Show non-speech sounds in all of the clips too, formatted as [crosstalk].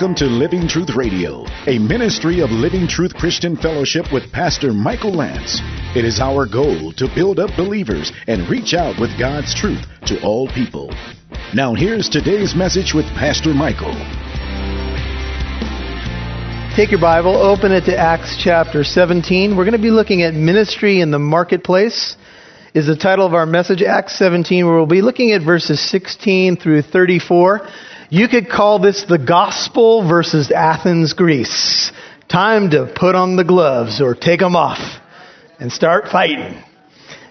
Welcome to Living Truth Radio, a ministry of Living Truth Christian Fellowship with Pastor Michael Lance. It is our goal to build up believers and reach out with God's truth to all people. Now, here's today's message with Pastor Michael. Take your Bible, open it to Acts chapter 17. We're going to be looking at ministry in the marketplace. Is the title of our message, Acts 17, where we'll be looking at verses 16 through 34. You could call this the gospel versus Athens, Greece. Time to put on the gloves or take them off and start fighting.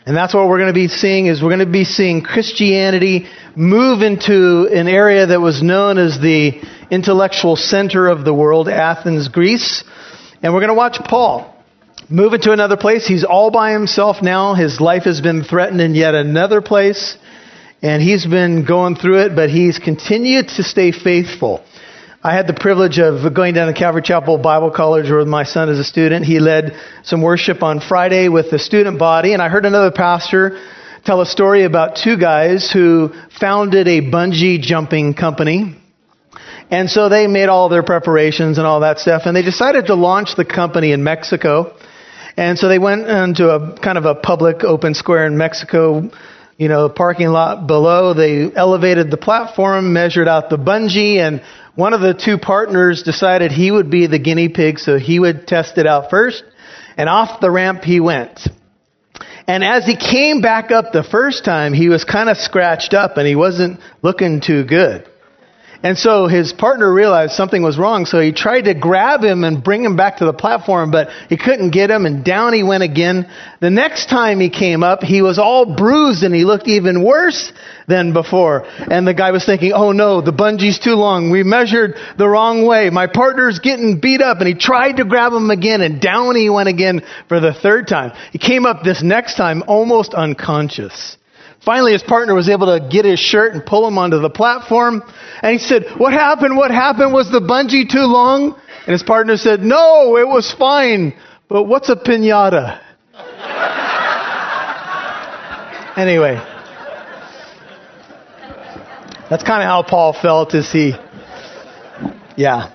And that's what we're going to be seeing is we're going to be seeing Christianity move into an area that was known as the intellectual center of the world, Athens, Greece. And we're going to watch Paul move into another place. He's all by himself now. His life has been threatened in yet another place. And he's been going through it, but he's continued to stay faithful. I had the privilege of going down to Calvary Chapel Bible College with my son as a student. He led some worship on Friday with the student body, and I heard another pastor tell a story about two guys who founded a bungee jumping company. And so they made all their preparations and all that stuff, and they decided to launch the company in Mexico. And so they went into a kind of a public open square in Mexico, you know, the parking lot below. They elevated the platform, measured out the bungee, and one of the two partners decided he would be the guinea pig, so he would test it out first. And off the ramp he went. And as he came back up the first time, he was kind of scratched up and he wasn't looking too good. And so his partner realized something was wrong, so he tried to grab him and bring him back to the platform, but he couldn't get him, and down he went again. The next time he came up, he was all bruised and he looked even worse than before. And the guy was thinking, oh no, the bungee's too long. We measured the wrong way. My partner's getting beat up, and he tried to grab him again, and down he went again for the third time. He came up this next time almost unconscious. Finally, his partner was able to get his shirt and pull him onto the platform. And he said, What happened? What happened? Was the bungee too long? And his partner said, No, it was fine. But what's a pinata? [laughs] anyway, that's kind of how Paul felt as he, yeah.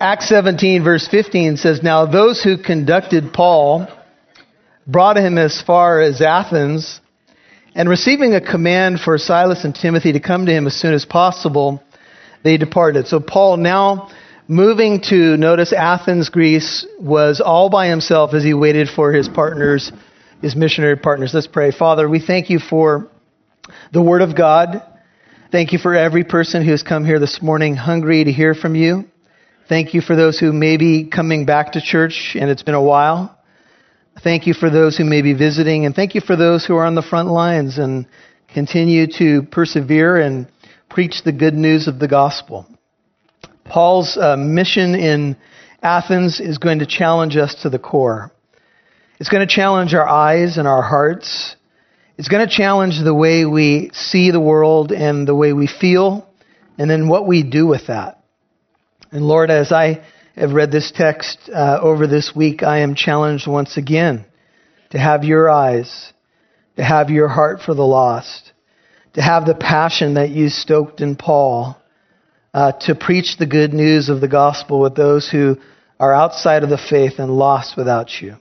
Acts 17, verse 15 says, Now those who conducted Paul brought him as far as Athens, and receiving a command for Silas and Timothy to come to him as soon as possible, they departed. So Paul now moving to notice Athens, Greece, was all by himself as he waited for his partners, his missionary partners. Let's pray. Father, we thank you for the word of God. Thank you for every person who has come here this morning hungry to hear from you. Thank you for those who may be coming back to church and it's been a while. Thank you for those who may be visiting, and thank you for those who are on the front lines and continue to persevere and preach the good news of the gospel. Paul's uh, mission in Athens is going to challenge us to the core. It's going to challenge our eyes and our hearts. It's going to challenge the way we see the world and the way we feel, and then what we do with that. And Lord, as I have read this text uh, over this week, I am challenged once again to have your eyes, to have your heart for the lost, to have the passion that you stoked in Paul, uh, to preach the good news of the gospel with those who are outside of the faith and lost without you.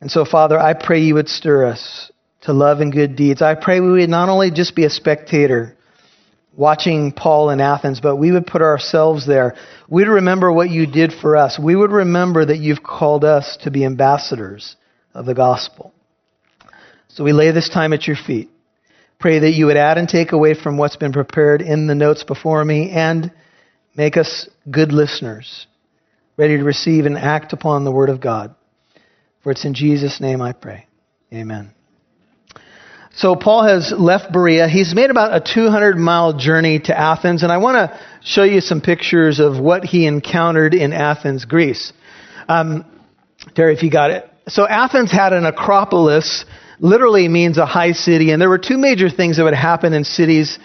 And so, Father, I pray you would stir us to love and good deeds. I pray we would not only just be a spectator, watching Paul in Athens, but we would put ourselves there. We'd remember what you did for us. We would remember that you've called us to be ambassadors of the gospel. So we lay this time at your feet. Pray that you would add and take away from what's been prepared in the notes before me and make us good listeners, ready to receive and act upon the word of God. For it's in Jesus' name I pray. Amen. So Paul has left Berea. He's made about a 200 mile journey to Athens, and I want to show you some pictures of what he encountered in Athens, Greece. Um, Terry, if you got it. So Athens had an acropolis, literally means a high city, and there were two major things that would happen in cities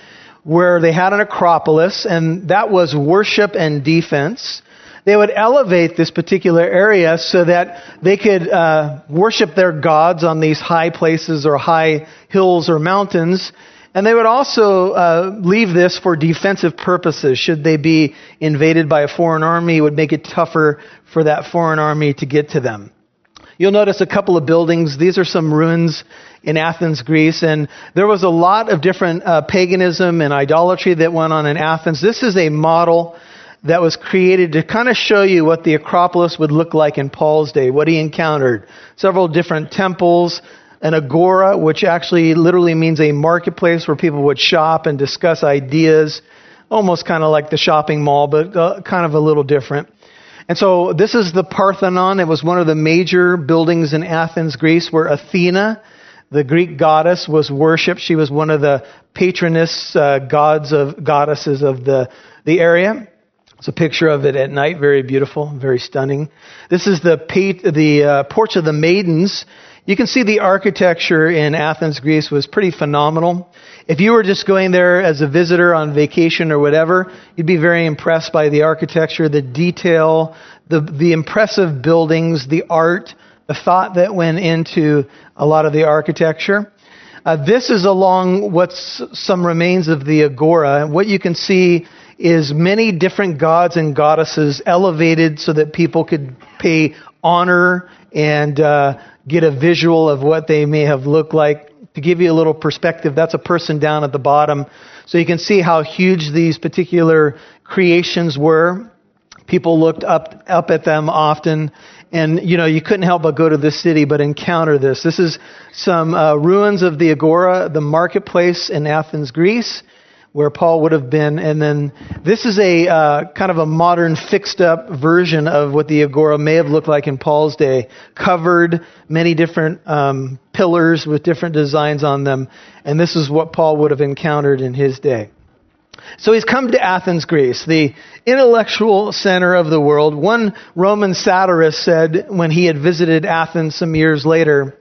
where they had an acropolis, and that was worship and defense they would elevate this particular area so that they could uh, worship their gods on these high places or high hills or mountains. And they would also uh, leave this for defensive purposes. Should they be invaded by a foreign army, it would make it tougher for that foreign army to get to them. You'll notice a couple of buildings. These are some ruins in Athens, Greece, and there was a lot of different uh, paganism and idolatry that went on in Athens. This is a model that was created to kind of show you what the Acropolis would look like in Paul's day, what he encountered. Several different temples, an agora, which actually literally means a marketplace where people would shop and discuss ideas, almost kind of like the shopping mall, but uh, kind of a little different. And so this is the Parthenon. It was one of the major buildings in Athens, Greece, where Athena, the Greek goddess, was worshipped. She was one of the patroness uh, gods of goddesses of the the area. It's a picture of it at night, very beautiful, very stunning. This is the the uh, Porch of the Maidens. You can see the architecture in Athens, Greece was pretty phenomenal. If you were just going there as a visitor on vacation or whatever, you'd be very impressed by the architecture, the detail, the, the impressive buildings, the art, the thought that went into a lot of the architecture. Uh, this is along what's some remains of the agora. What you can see is many different gods and goddesses elevated so that people could pay honor and uh, get a visual of what they may have looked like. To give you a little perspective, that's a person down at the bottom. So you can see how huge these particular creations were. People looked up, up at them often. And, you know, you couldn't help but go to this city but encounter this. This is some uh, ruins of the Agora, the marketplace in Athens, Greece where Paul would have been. And then this is a uh, kind of a modern fixed up version of what the agora may have looked like in Paul's day, covered many different um, pillars with different designs on them. And this is what Paul would have encountered in his day. So he's come to Athens, Greece, the intellectual center of the world. One Roman satirist said when he had visited Athens some years later,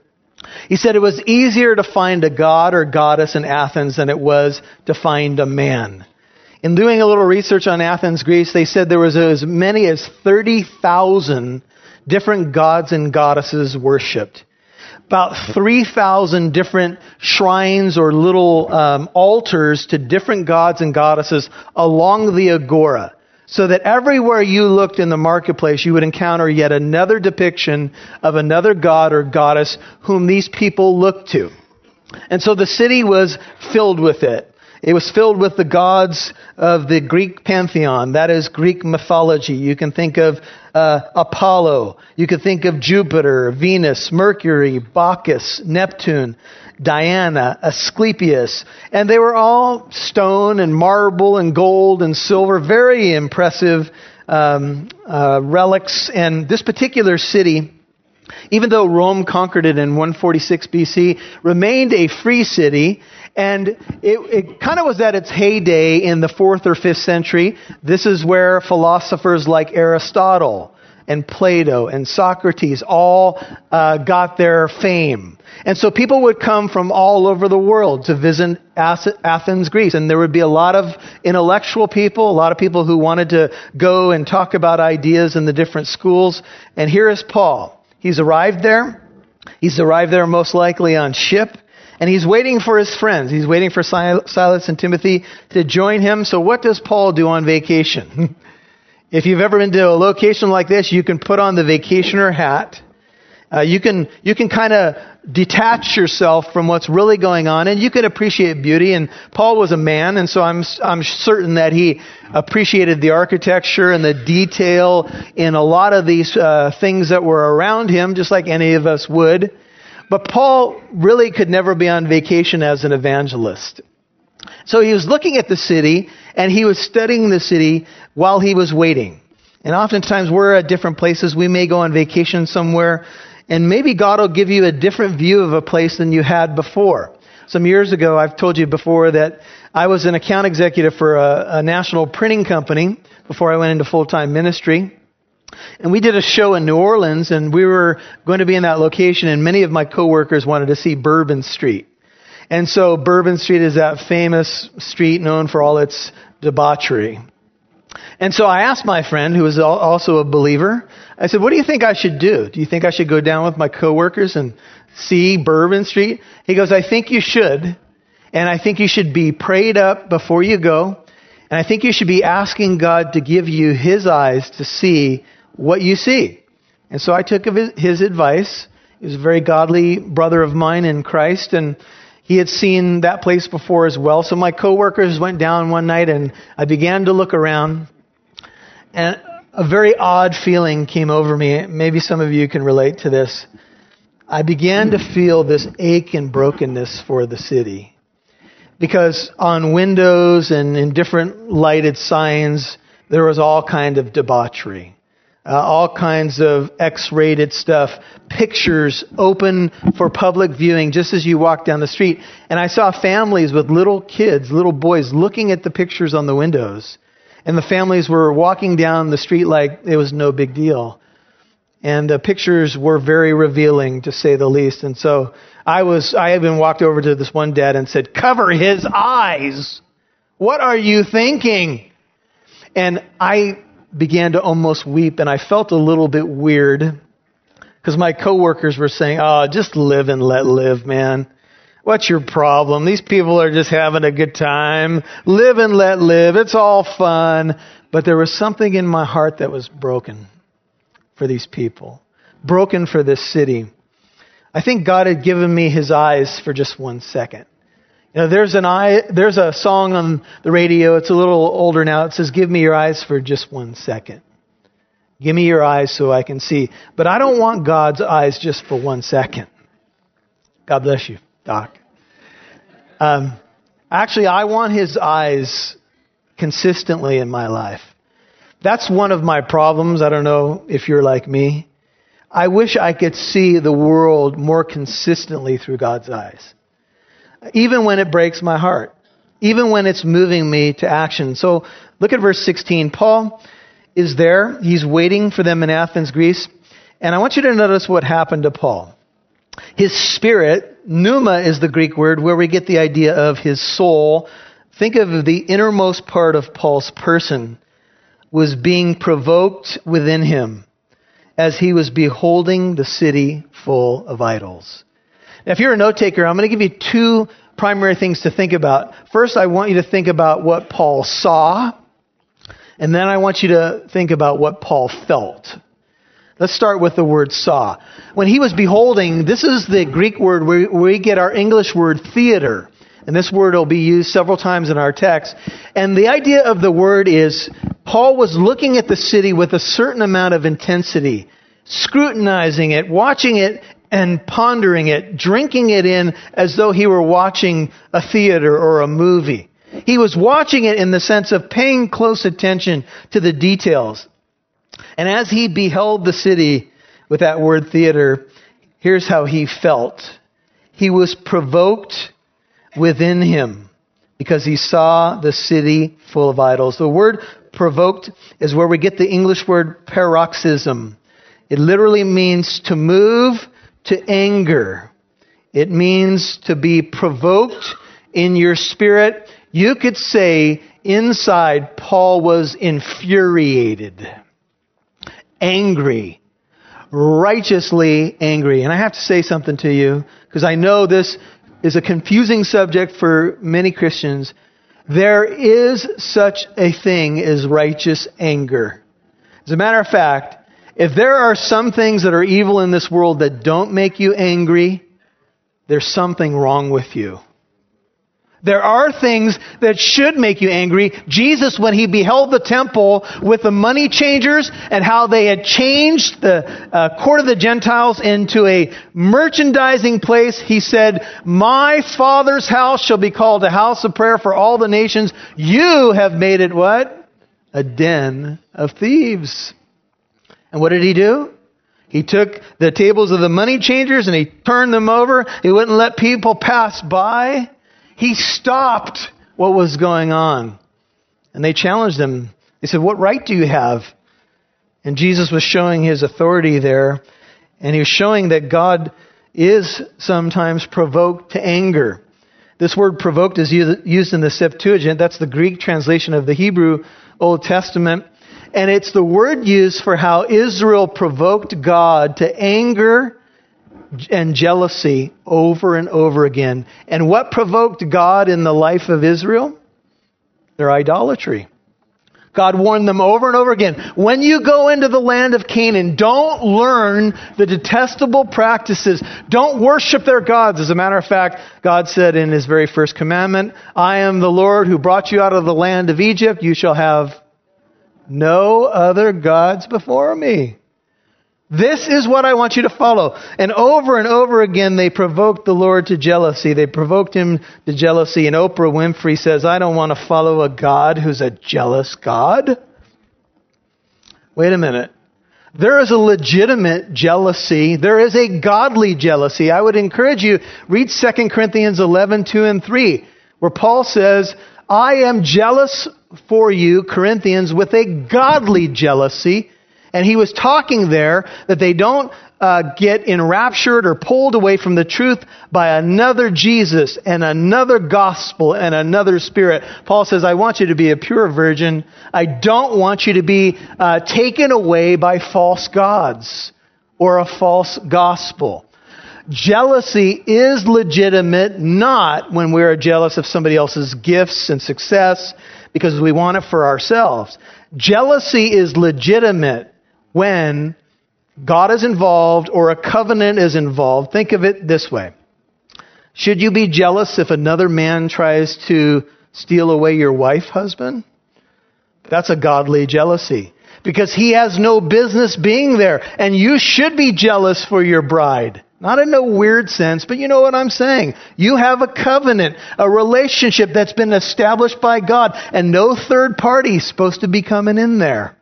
he said it was easier to find a god or goddess in Athens than it was to find a man. In doing a little research on Athens, Greece, they said there was as many as 30,000 different gods and goddesses worshipped. About 3,000 different shrines or little um, altars to different gods and goddesses along the agora so that everywhere you looked in the marketplace, you would encounter yet another depiction of another god or goddess whom these people looked to. And so the city was filled with it. It was filled with the gods of the Greek pantheon. That is Greek mythology. You can think of uh, Apollo. You can think of Jupiter, Venus, Mercury, Bacchus, Neptune, Diana, Asclepius, and they were all stone and marble and gold and silver, very impressive um, uh, relics. And this particular city, even though Rome conquered it in 146 BC, remained a free city. And it, it kind of was at its heyday in the fourth or fifth century. This is where philosophers like Aristotle and Plato and Socrates all uh, got their fame. And so people would come from all over the world to visit Athens, Greece. And there would be a lot of intellectual people, a lot of people who wanted to go and talk about ideas in the different schools. And here is Paul. He's arrived there. He's arrived there most likely on ship. And he's waiting for his friends. He's waiting for Silas and Timothy to join him. So what does Paul do on vacation? [laughs] if you've ever been to a location like this, you can put on the vacationer hat uh, you can you can kind of detach yourself from what's really going on, and you can appreciate beauty. And Paul was a man, and so I'm I'm certain that he appreciated the architecture and the detail in a lot of these uh, things that were around him, just like any of us would. But Paul really could never be on vacation as an evangelist. So he was looking at the city, and he was studying the city while he was waiting. And oftentimes we're at different places. We may go on vacation somewhere and maybe God will give you a different view of a place than you had before. Some years ago, I've told you before that I was an account executive for a, a national printing company before I went into full time ministry. And we did a show in New Orleans, and we were going to be in that location, and many of my coworkers wanted to see Bourbon Street. And so Bourbon Street is that famous street known for all its debauchery. And so I asked my friend, who was also a believer, I said, what do you think I should do? Do you think I should go down with my coworkers and see Bourbon Street? He goes, I think you should. And I think you should be prayed up before you go. And I think you should be asking God to give you His eyes to see what you see. And so I took his advice. He was a very godly brother of mine in Christ, and he had seen that place before as well. So my coworkers went down one night, and I began to look around, and a very odd feeling came over me. Maybe some of you can relate to this. I began to feel this ache and brokenness for the city. Because on windows and in different lighted signs, there was all kind of debauchery uh, all kinds of X-rated stuff, pictures open for public viewing just as you walk down the street. And I saw families with little kids, little boys, looking at the pictures on the windows. And the families were walking down the street like it was no big deal. And the pictures were very revealing, to say the least. And so I was, I even walked over to this one dad and said, cover his eyes. What are you thinking? And I began to almost weep, and I felt a little bit weird because my coworkers were saying, "Oh, just live and let live, man. What's your problem? These people are just having a good time. Live and let live. It's all fun." But there was something in my heart that was broken for these people, broken for this city. I think God had given me his eyes for just one second. You know, there's an eye, there's a song on the radio. It's a little older now. It says, "Give me your eyes for just one second. Give me your eyes so I can see." But I don't want God's eyes just for one second. God bless you, Doc. Um, actually, I want His eyes consistently in my life. That's one of my problems. I don't know if you're like me. I wish I could see the world more consistently through God's eyes even when it breaks my heart, even when it's moving me to action. So look at verse 16. Paul is there. He's waiting for them in Athens, Greece. And I want you to notice what happened to Paul. His spirit, pneuma is the Greek word where we get the idea of his soul. Think of the innermost part of Paul's person was being provoked within him as he was beholding the city full of idols. Now, if you're a note taker, I'm going to give you two primary things to think about. First, I want you to think about what Paul saw, and then I want you to think about what Paul felt. Let's start with the word saw. When he was beholding, this is the Greek word where we get our English word theater. And this word will be used several times in our text. And the idea of the word is Paul was looking at the city with a certain amount of intensity, scrutinizing it, watching it and pondering it, drinking it in as though he were watching a theater or a movie. He was watching it in the sense of paying close attention to the details. And as he beheld the city with that word theater, here's how he felt. He was provoked within him because he saw the city full of idols. The word provoked is where we get the English word paroxysm. It literally means to move to anger. It means to be provoked in your spirit. You could say inside Paul was infuriated, angry, righteously angry. And I have to say something to you because I know this is a confusing subject for many Christians. There is such a thing as righteous anger. As a matter of fact, if there are some things that are evil in this world that don't make you angry, there's something wrong with you. There are things that should make you angry. Jesus, when he beheld the temple with the money changers and how they had changed the uh, court of the Gentiles into a merchandising place, he said, My Father's house shall be called a house of prayer for all the nations. You have made it what? A den of thieves. And what did he do? He took the tables of the money changers and he turned them over. He wouldn't let people pass by. He stopped what was going on. And they challenged him. They said, What right do you have? And Jesus was showing his authority there. And he was showing that God is sometimes provoked to anger. This word provoked is used in the Septuagint. That's the Greek translation of the Hebrew Old Testament. And it's the word used for how Israel provoked God to anger and jealousy over and over again. And what provoked God in the life of Israel? Their idolatry. God warned them over and over again. When you go into the land of Canaan, don't learn the detestable practices. Don't worship their gods. As a matter of fact, God said in his very first commandment, I am the Lord who brought you out of the land of Egypt. You shall have no other gods before me. This is what I want you to follow. And over and over again, they provoked the Lord to jealousy. They provoked him to jealousy. And Oprah Winfrey says, I don't want to follow a God who's a jealous God. Wait a minute. There is a legitimate jealousy. There is a godly jealousy. I would encourage you, read 2 Corinthians 11, 2 and 3, where Paul says, I am jealous for you, Corinthians, with a godly jealousy and he was talking there that they don't uh, get enraptured or pulled away from the truth by another Jesus and another gospel and another spirit. Paul says, I want you to be a pure virgin. I don't want you to be uh, taken away by false gods or a false gospel. Jealousy is legitimate not when we're jealous of somebody else's gifts and success because we want it for ourselves. Jealousy is legitimate when God is involved or a covenant is involved, think of it this way. Should you be jealous if another man tries to steal away your wife, husband? That's a godly jealousy because he has no business being there. And you should be jealous for your bride. Not in a weird sense, but you know what I'm saying. You have a covenant, a relationship that's been established by God, and no third party is supposed to be coming in there.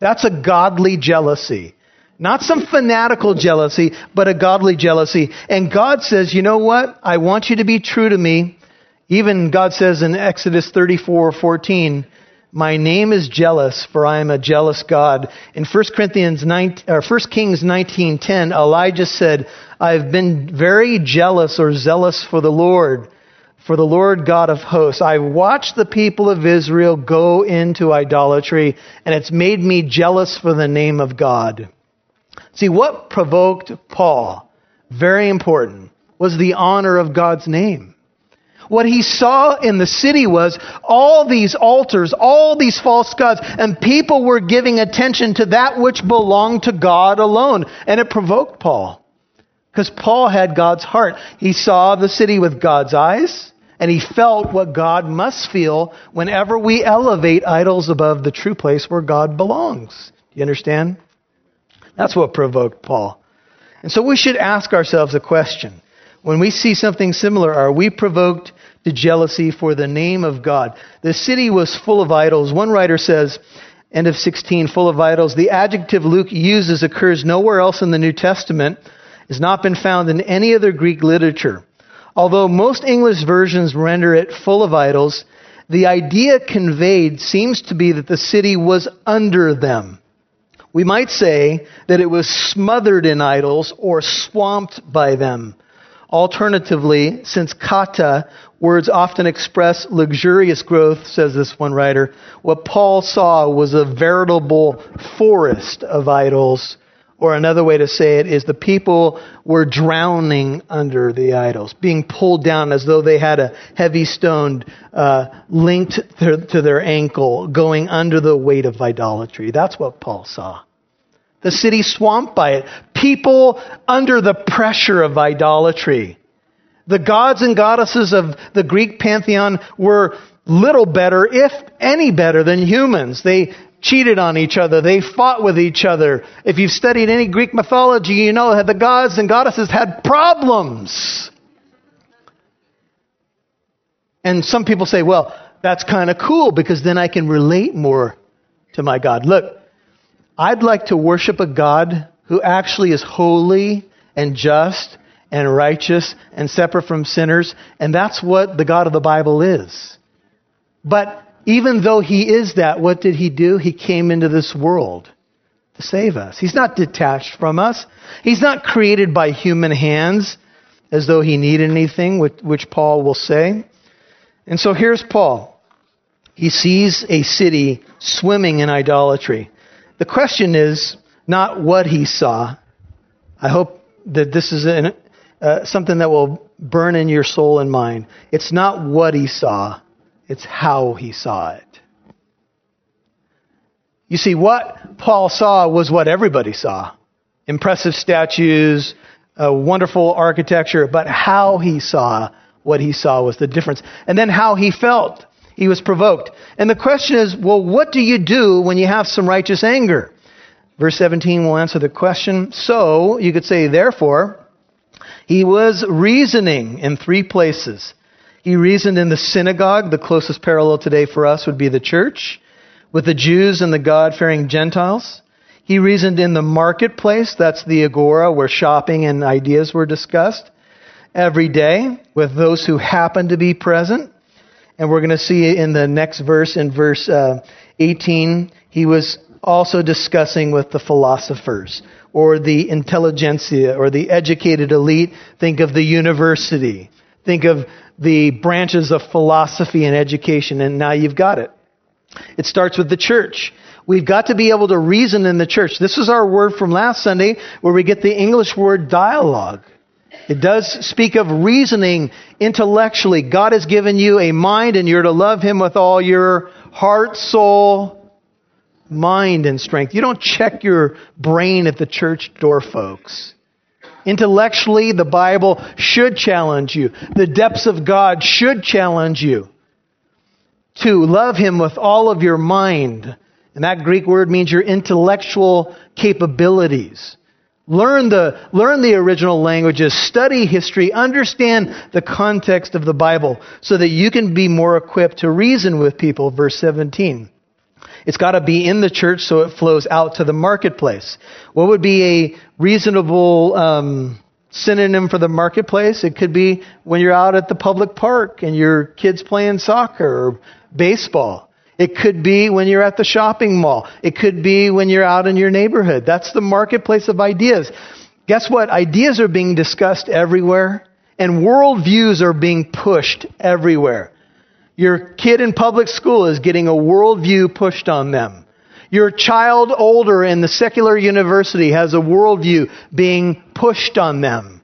That's a godly jealousy. Not some fanatical jealousy, but a godly jealousy. And God says, you know what? I want you to be true to me. Even God says in Exodus 34 14, my name is jealous, for I am a jealous God. In 1 Corinthians 9, or 1 Kings 19:10, Elijah said, "I've been very jealous or zealous for the Lord for the Lord God of hosts. I watched the people of Israel go into idolatry, and it's made me jealous for the name of God. See, what provoked Paul, very important, was the honor of God's name. What he saw in the city was all these altars, all these false gods, and people were giving attention to that which belonged to God alone. And it provoked Paul. Because Paul had God's heart. He saw the city with God's eyes. And he felt what God must feel whenever we elevate idols above the true place where God belongs. Do you understand? That's what provoked Paul. And so we should ask ourselves a question. When we see something similar, are we provoked to jealousy for the name of God? The city was full of idols. One writer says, end of 16, full of idols. The adjective Luke uses occurs nowhere else in the New Testament, has not been found in any other Greek literature. Although most English versions render it full of idols, the idea conveyed seems to be that the city was under them. We might say that it was smothered in idols or swamped by them. Alternatively, since kata, words often express luxurious growth, says this one writer, what Paul saw was a veritable forest of idols or another way to say it is the people were drowning under the idols, being pulled down as though they had a heavy stone uh, linked to, to their ankle, going under the weight of idolatry. That's what Paul saw. The city swamped by it. People under the pressure of idolatry. The gods and goddesses of the Greek pantheon were little better, if any better, than humans. They cheated on each other. They fought with each other. If you've studied any Greek mythology, you know that the gods and goddesses had problems. And some people say, well, that's kind of cool because then I can relate more to my God. Look, I'd like to worship a God who actually is holy and just and righteous and separate from sinners. And that's what the God of the Bible is. But even though he is that, what did he do? He came into this world to save us. He's not detached from us. He's not created by human hands as though he needed anything, which, Paul will say. And so here's Paul. He sees a city swimming in idolatry. The question is not what he saw. I hope that this is an, uh, something that will burn in your soul and mind. It's not what he saw, it's how he saw it. You see, what Paul saw was what everybody saw impressive statues, wonderful architecture, but how he saw what he saw was the difference. And then how he felt. He was provoked. And the question is, well, what do you do when you have some righteous anger? Verse 17 will answer the question. So, you could say, therefore, he was reasoning in three places. He reasoned in the synagogue. The closest parallel today for us would be the church, with the Jews and the God fearing Gentiles. He reasoned in the marketplace. That's the agora where shopping and ideas were discussed every day with those who happened to be present. And we're going to see in the next verse, in verse uh, 18, he was also discussing with the philosophers or the intelligentsia or the educated elite. Think of the university. Think of the branches of philosophy and education, and now you've got it. It starts with the church. We've got to be able to reason in the church. This is our word from last Sunday where we get the English word dialogue. It does speak of reasoning intellectually. God has given you a mind and you're to love Him with all your heart, soul, mind, and strength. You don't check your brain at the church door, folks. Intellectually, the Bible should challenge you. The depths of God should challenge you to love Him with all of your mind. And that Greek word means your intellectual capabilities. Learn the, learn the original languages, study history, understand the context of the Bible so that you can be more equipped to reason with people. Verse 17. It's got to be in the church so it flows out to the marketplace. What would be a reasonable um, synonym for the marketplace? It could be when you're out at the public park and your kids playing soccer or baseball. It could be when you're at the shopping mall. It could be when you're out in your neighborhood. That's the marketplace of ideas. Guess what? Ideas are being discussed everywhere, and worldviews are being pushed everywhere. Your kid in public school is getting a worldview pushed on them. Your child older in the secular university has a worldview being pushed on them.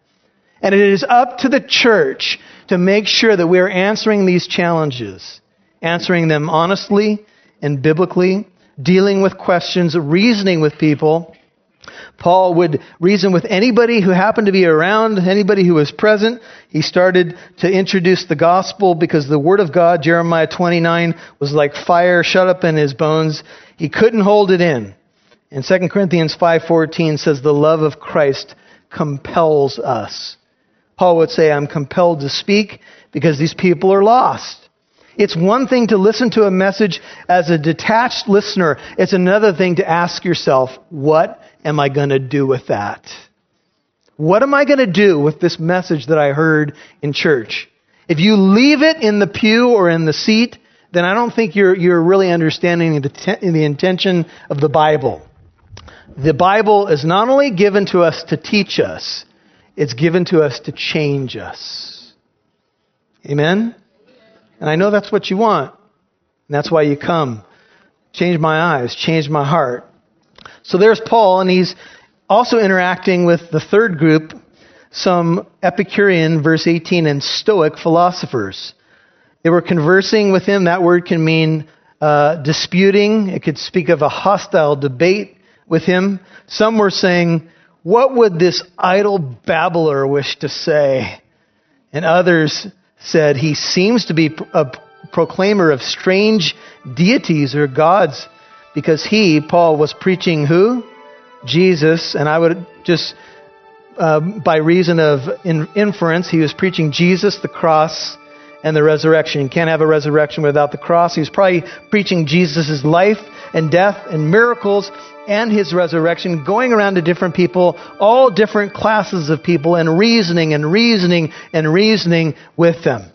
And it is up to the church to make sure that we are answering these challenges answering them honestly and biblically, dealing with questions, reasoning with people. Paul would reason with anybody who happened to be around, anybody who was present. He started to introduce the gospel because the word of God, Jeremiah 29, was like fire shut up in his bones. He couldn't hold it in. And 2 Corinthians 5:14 says the love of Christ compels us. Paul would say I'm compelled to speak because these people are lost. It's one thing to listen to a message as a detached listener. It's another thing to ask yourself, what am I going to do with that? What am I going to do with this message that I heard in church? If you leave it in the pew or in the seat, then I don't think you're, you're really understanding the, te- the intention of the Bible. The Bible is not only given to us to teach us, it's given to us to change us. Amen? And I know that's what you want. And that's why you come. Change my eyes, change my heart. So there's Paul, and he's also interacting with the third group, some Epicurean, verse 18, and Stoic philosophers. They were conversing with him. That word can mean uh, disputing, it could speak of a hostile debate with him. Some were saying, What would this idle babbler wish to say? And others said he seems to be a proclaimer of strange deities or gods because he, Paul, was preaching who? Jesus. And I would just, uh, by reason of in- inference, he was preaching Jesus, the cross, and the resurrection. You can't have a resurrection without the cross. He was probably preaching Jesus' life and death and miracles and his resurrection, going around to different people, all different classes of people, and reasoning and reasoning and reasoning with them.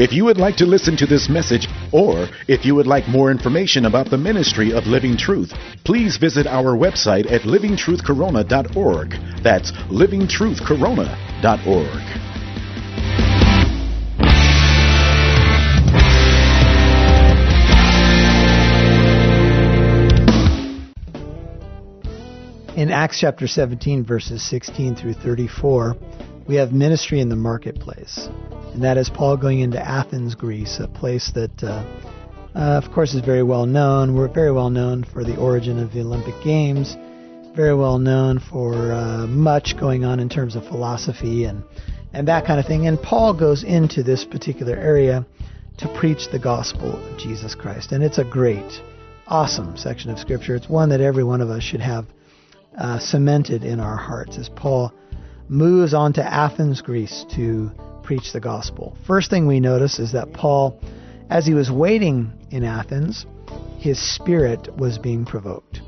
If you would like to listen to this message, or if you would like more information about the ministry of Living Truth, please visit our website at livingtruthcorona.org. That's livingtruthcorona.org. in Acts chapter 17, verses 16 through 34, we have ministry in the marketplace. And that is Paul going into Athens, Greece, a place that, uh, uh, of course, is very well known. We're very well known for the origin of the Olympic Games, very well known for uh, much going on in terms of philosophy and, and that kind of thing. And Paul goes into this particular area to preach the gospel of Jesus Christ. And it's a great, awesome section of Scripture. It's one that every one of us should have uh, cemented in our hearts as Paul moves on to Athens, Greece to preach the gospel. First thing we notice is that Paul, as he was waiting in Athens, his spirit was being provoked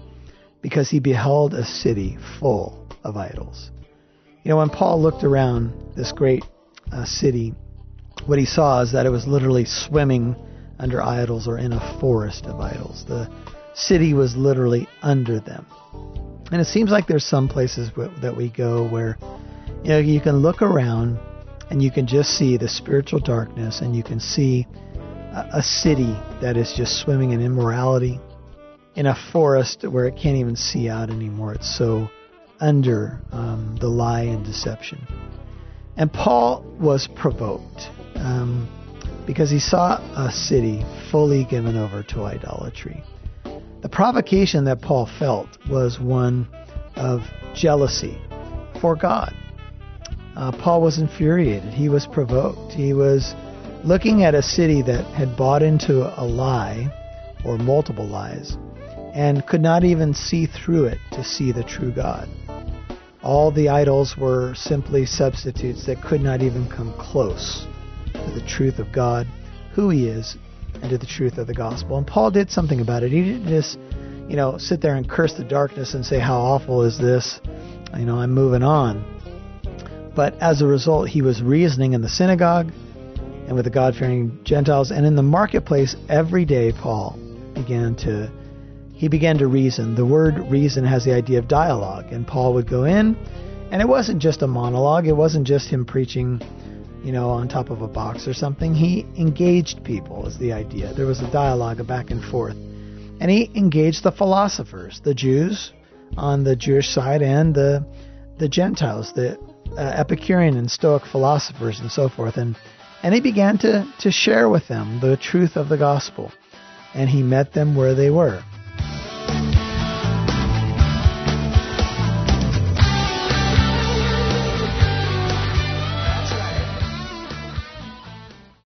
because he beheld a city full of idols. You know, when Paul looked around this great uh, city, what he saw is that it was literally swimming under idols or in a forest of idols. The city was literally under them. And it seems like there's some places that we go where you know you can look around and you can just see the spiritual darkness and you can see a, a city that is just swimming in immorality in a forest where it can't even see out anymore. It's so under um, the lie and deception. And Paul was provoked um, because he saw a city fully given over to idolatry. The provocation that Paul felt was one of jealousy for God. Uh, Paul was infuriated. He was provoked. He was looking at a city that had bought into a lie or multiple lies and could not even see through it to see the true God. All the idols were simply substitutes that could not even come close to the truth of God, who He is, and to the truth of the gospel. And Paul did something about it. He didn't just, you know, sit there and curse the darkness and say, How awful is this? You know, I'm moving on. But as a result, he was reasoning in the synagogue and with the God fearing Gentiles. And in the marketplace, every day, Paul began to. He began to reason. The word reason has the idea of dialogue, and Paul would go in, and it wasn't just a monologue. It wasn't just him preaching you know, on top of a box or something. He engaged people, is the idea. There was a dialogue, a back and forth. And he engaged the philosophers, the Jews on the Jewish side and the, the Gentiles, the uh, Epicurean and Stoic philosophers and so forth. And, and he began to, to share with them the truth of the gospel. And he met them where they were.